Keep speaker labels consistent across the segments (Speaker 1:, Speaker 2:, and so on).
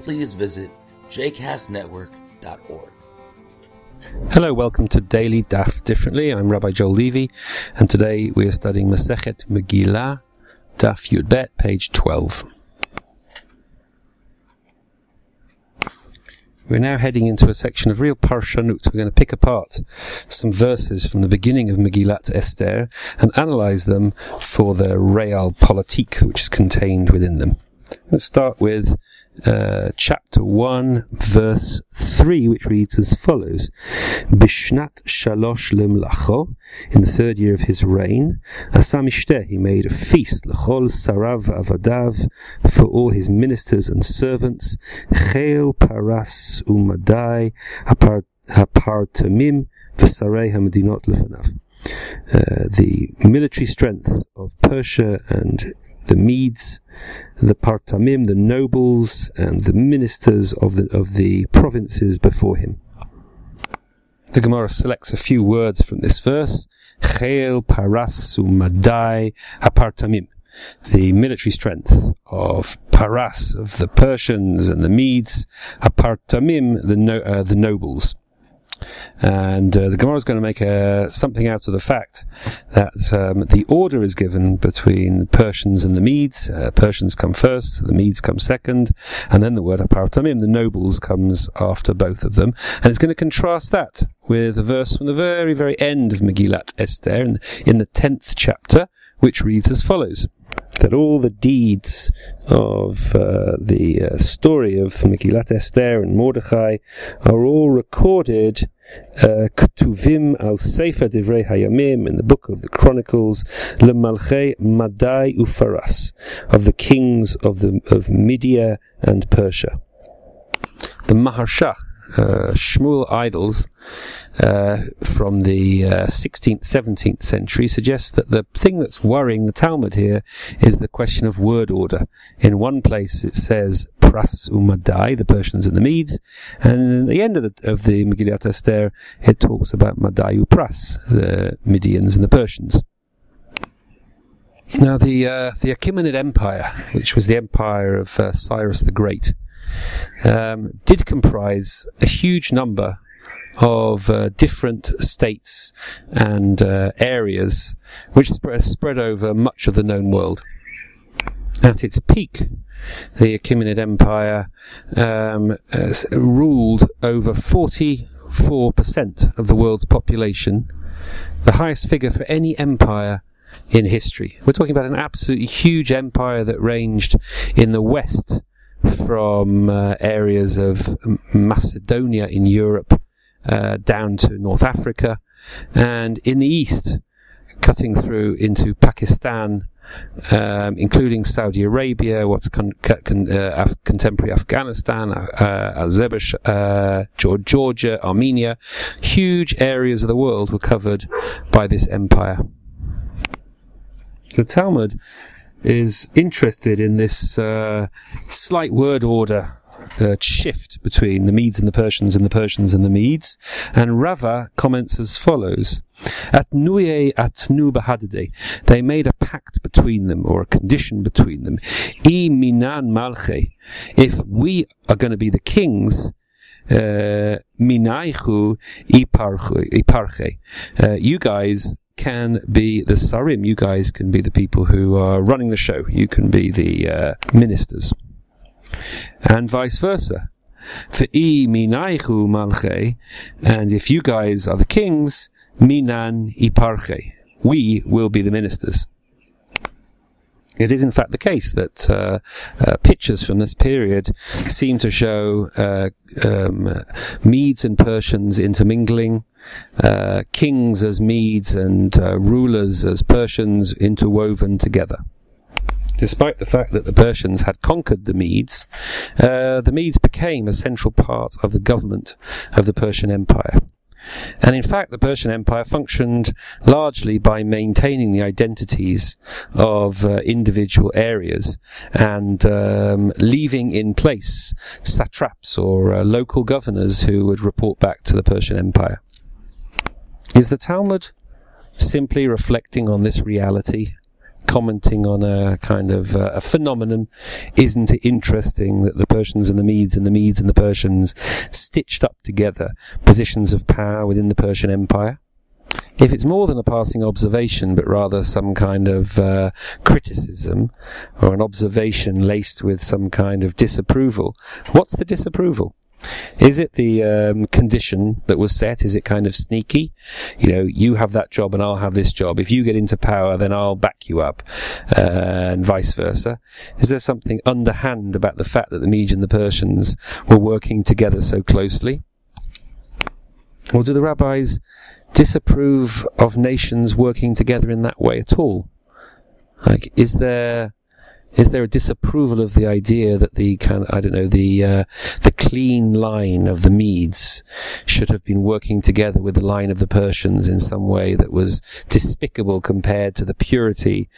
Speaker 1: please visit jcastnetwork.org.
Speaker 2: Hello, welcome to Daily Daf Differently. I'm Rabbi Joel Levy, and today we are studying Masechet Megillah, Daf Yud Bet, page 12. We're now heading into a section of real parshanut. We're going to pick apart some verses from the beginning of Megillat Esther and analyze them for the realpolitik which is contained within them. Let's start with uh, chapter 1, verse 3, which reads as follows Bishnat Shalosh Limlacho, in the third year of his reign, Asamishte, he made a feast, Lachol Sarav Avadav, for all his ministers and servants, Chel Paras Umadai, Hapartamim, Vesarei Hamadinot Lefanav. Uh, the military strength of Persia and the Medes, the Partamim, the nobles, and the ministers of the, of the provinces before him. The Gemara selects a few words from this verse. Chel Paras Madai Apartamim. The military strength of Paras, of the Persians and the Medes, Apartamim, the, no, uh, the nobles. And uh, the Gemara is going to make a, something out of the fact that um, the order is given between the Persians and the Medes. Uh, Persians come first, the Medes come second, and then the word apartamim, the nobles, comes after both of them. And it's going to contrast that with a verse from the very, very end of Megillat Esther in, in the 10th chapter, which reads as follows that all the deeds of uh, the uh, story of Megillat Esther and Mordechai are all recorded uh, Ketuvim al Sefer Divrei Hayamim in the book of the Chronicles Lemalchei Madai Ufaras of the kings of the of Media and Persia. The Maharsha uh, Shmuel Eidels uh, from the uh, 16th, 17th century suggests that the thing that's worrying the Talmud here is the question of word order. In one place it says Pras umadai, the Persians and the Medes, and at the end of the, of the Megillat Esther it talks about Madai upras, the Medians and the Persians. Now the uh, the Achaemenid Empire, which was the empire of uh, Cyrus the Great, um, did comprise a huge number of uh, different states and uh, areas which sp- spread over much of the known world. At its peak, the Achaemenid Empire um, uh, ruled over 44% of the world's population, the highest figure for any empire in history. We're talking about an absolutely huge empire that ranged in the west from uh, areas of Macedonia in Europe uh, down to North Africa, and in the east, cutting through into Pakistan, um, including Saudi Arabia, what's con- con- uh, Af- contemporary Afghanistan, uh, Azerbaijan, uh, Georgia, Armenia. Huge areas of the world were covered by this empire. The Talmud is interested in this uh, slight word order uh, shift between the Medes and the Persians and the Persians and the Medes. And Rava comments as follows. At Nuye at Nu they made a pact between them, or a condition between them. I minan malche, if we are going to be the kings, uh, minaichu iparche, uh, you guys can be the sarim, you guys can be the people who are running the show, you can be the uh, ministers. And vice versa. For i minaichu malche, and if you guys are the kings, minan iparche, we will be the ministers. It is in fact the case that uh, uh, pictures from this period seem to show uh, um, Medes and Persians intermingling, uh, kings as Medes and uh, rulers as Persians interwoven together. Despite the fact that the Persians had conquered the Medes, uh, the Medes became a central part of the government of the Persian Empire. And in fact, the Persian Empire functioned largely by maintaining the identities of uh, individual areas and um, leaving in place satraps or uh, local governors who would report back to the Persian Empire. Is the Talmud simply reflecting on this reality commenting on a kind of uh, a phenomenon. Isn't it interesting that the Persians and the Medes and the Medes and the Persians stitched up together positions of power within the Persian Empire? If it's more than a passing observation, but rather some kind of uh, criticism or an observation laced with some kind of disapproval, what's the disapproval? Is it the um, condition that was set? Is it kind of sneaky? You know, you have that job and I'll have this job. If you get into power, then I'll back you up, uh, and vice versa. Is there something underhand about the fact that the Medes and the Persians were working together so closely? Or do the rabbis disapprove of nations working together in that way at all? Like, is there is there a disapproval of the idea that the kind of, I don't know, the, uh, the clean line of the Medes should have been working together with the line of the Persians in some way that was despicable compared to the purity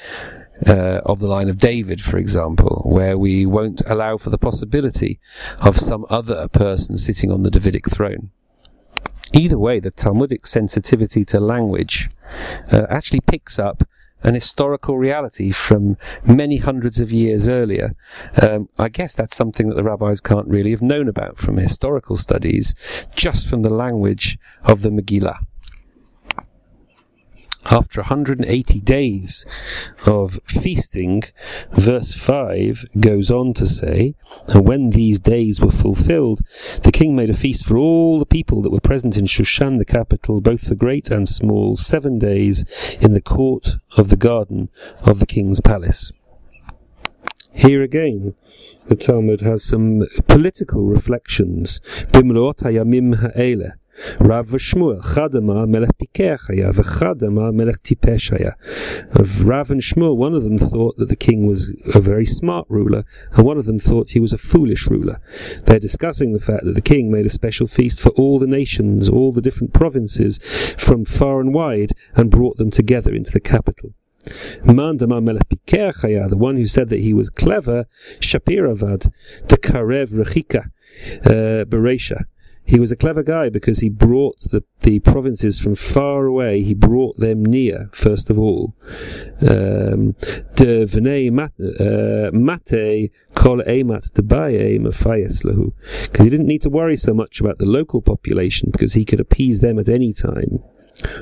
Speaker 2: uh, of the line of David, for example, where we won't allow for the possibility of some other person sitting on the Davidic throne. Either way, the Talmudic sensitivity to language uh, actually picks up an historical reality from many hundreds of years earlier. Um, I guess that's something that the rabbis can't really have known about from historical studies, just from the language of the Megillah after 180 days of feasting, verse 5 goes on to say, And when these days were fulfilled, the king made a feast for all the people that were present in Shushan, the capital, both for great and small, seven days in the court of the garden of the king's palace. Here again, the Talmud has some political reflections. Bimloot hayamim ha'eleh Rav Shmuel, Chadama melech pikech haya, v'chadama melech tipesh haya. Of Rav and Shmuel, one of them thought that the king was a very smart ruler, and one of them thought he was a foolish ruler. They're discussing the fact that the king made a special feast for all the nations, all the different provinces from far and wide, and brought them together into the capital. Mandama melech the one who said that he was clever, Shapiravad, the Karev Rechika, uh, Beresha he was a clever guy because he brought the, the provinces from far away, he brought them near, first of all. Um, de v'nei uh, mate kol emat debaye mafayas lahu. Because he didn't need to worry so much about the local population because he could appease them at any time.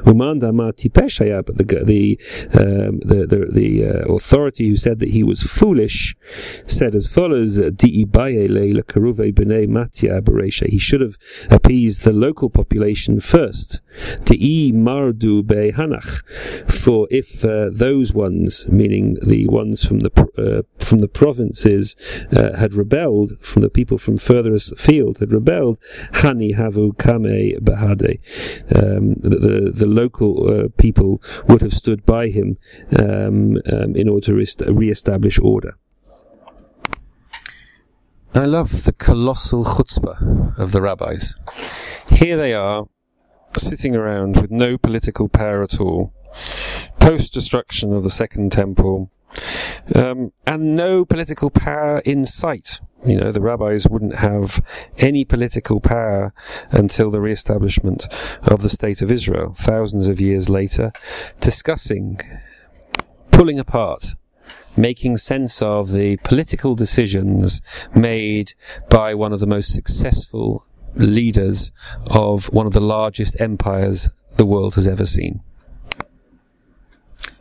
Speaker 2: Umanda ma tipeshaya, but the the um, the the, the uh, authority who said that he was foolish said as follows: He should have appeased the local population first. mardu hanach, for if uh, those ones, meaning the ones from the uh, from the provinces, uh, had rebelled, from the people from further afield had rebelled, hani havu kame bahade. Um, the, the, local uh, people would have stood by him um, um, in order to re-establish order. I love the colossal chutzpah of the rabbis. Here they are, sitting around with no political power at all, post destruction of the Second Temple, um, and no political power in sight. You know, the rabbis wouldn't have any political power until the re-establishment of the state of Israel, thousands of years later, discussing, pulling apart, making sense of the political decisions made by one of the most successful leaders of one of the largest empires the world has ever seen.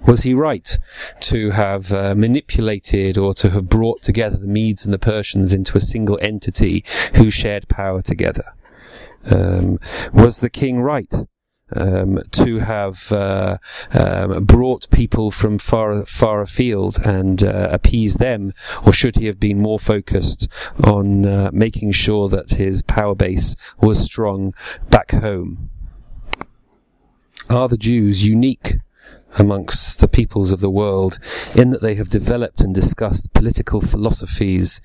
Speaker 2: Was he right to have uh, manipulated or to have brought together the Medes and the Persians into a single entity who shared power together? Um, was the king right um, to have uh, um, brought people from far far afield and uh, them, or should he have been more focused on uh, making sure that his power base was strong back home? Are the Jews unique amongst the peoples of the world in that they have developed and discussed political philosophies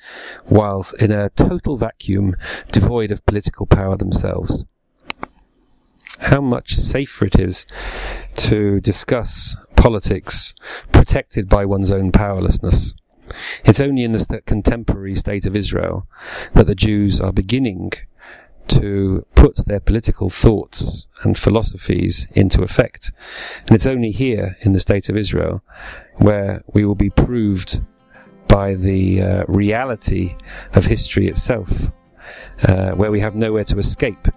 Speaker 2: whilst in a total vacuum devoid of political power themselves. How much safer it is to discuss politics protected by one's own powerlessness. It's only in the contemporary state of Israel that the Jews are beginning to put their political thoughts and philosophies into effect. And it's only here in the state of Israel where we will be proved by the uh, reality of history itself, uh, where we have nowhere to escape.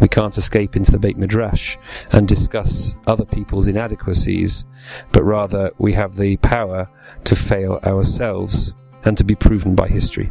Speaker 2: We can't escape into the Beit Midrash and discuss other people's inadequacies, but rather we have the power to fail ourselves and to be proven by history.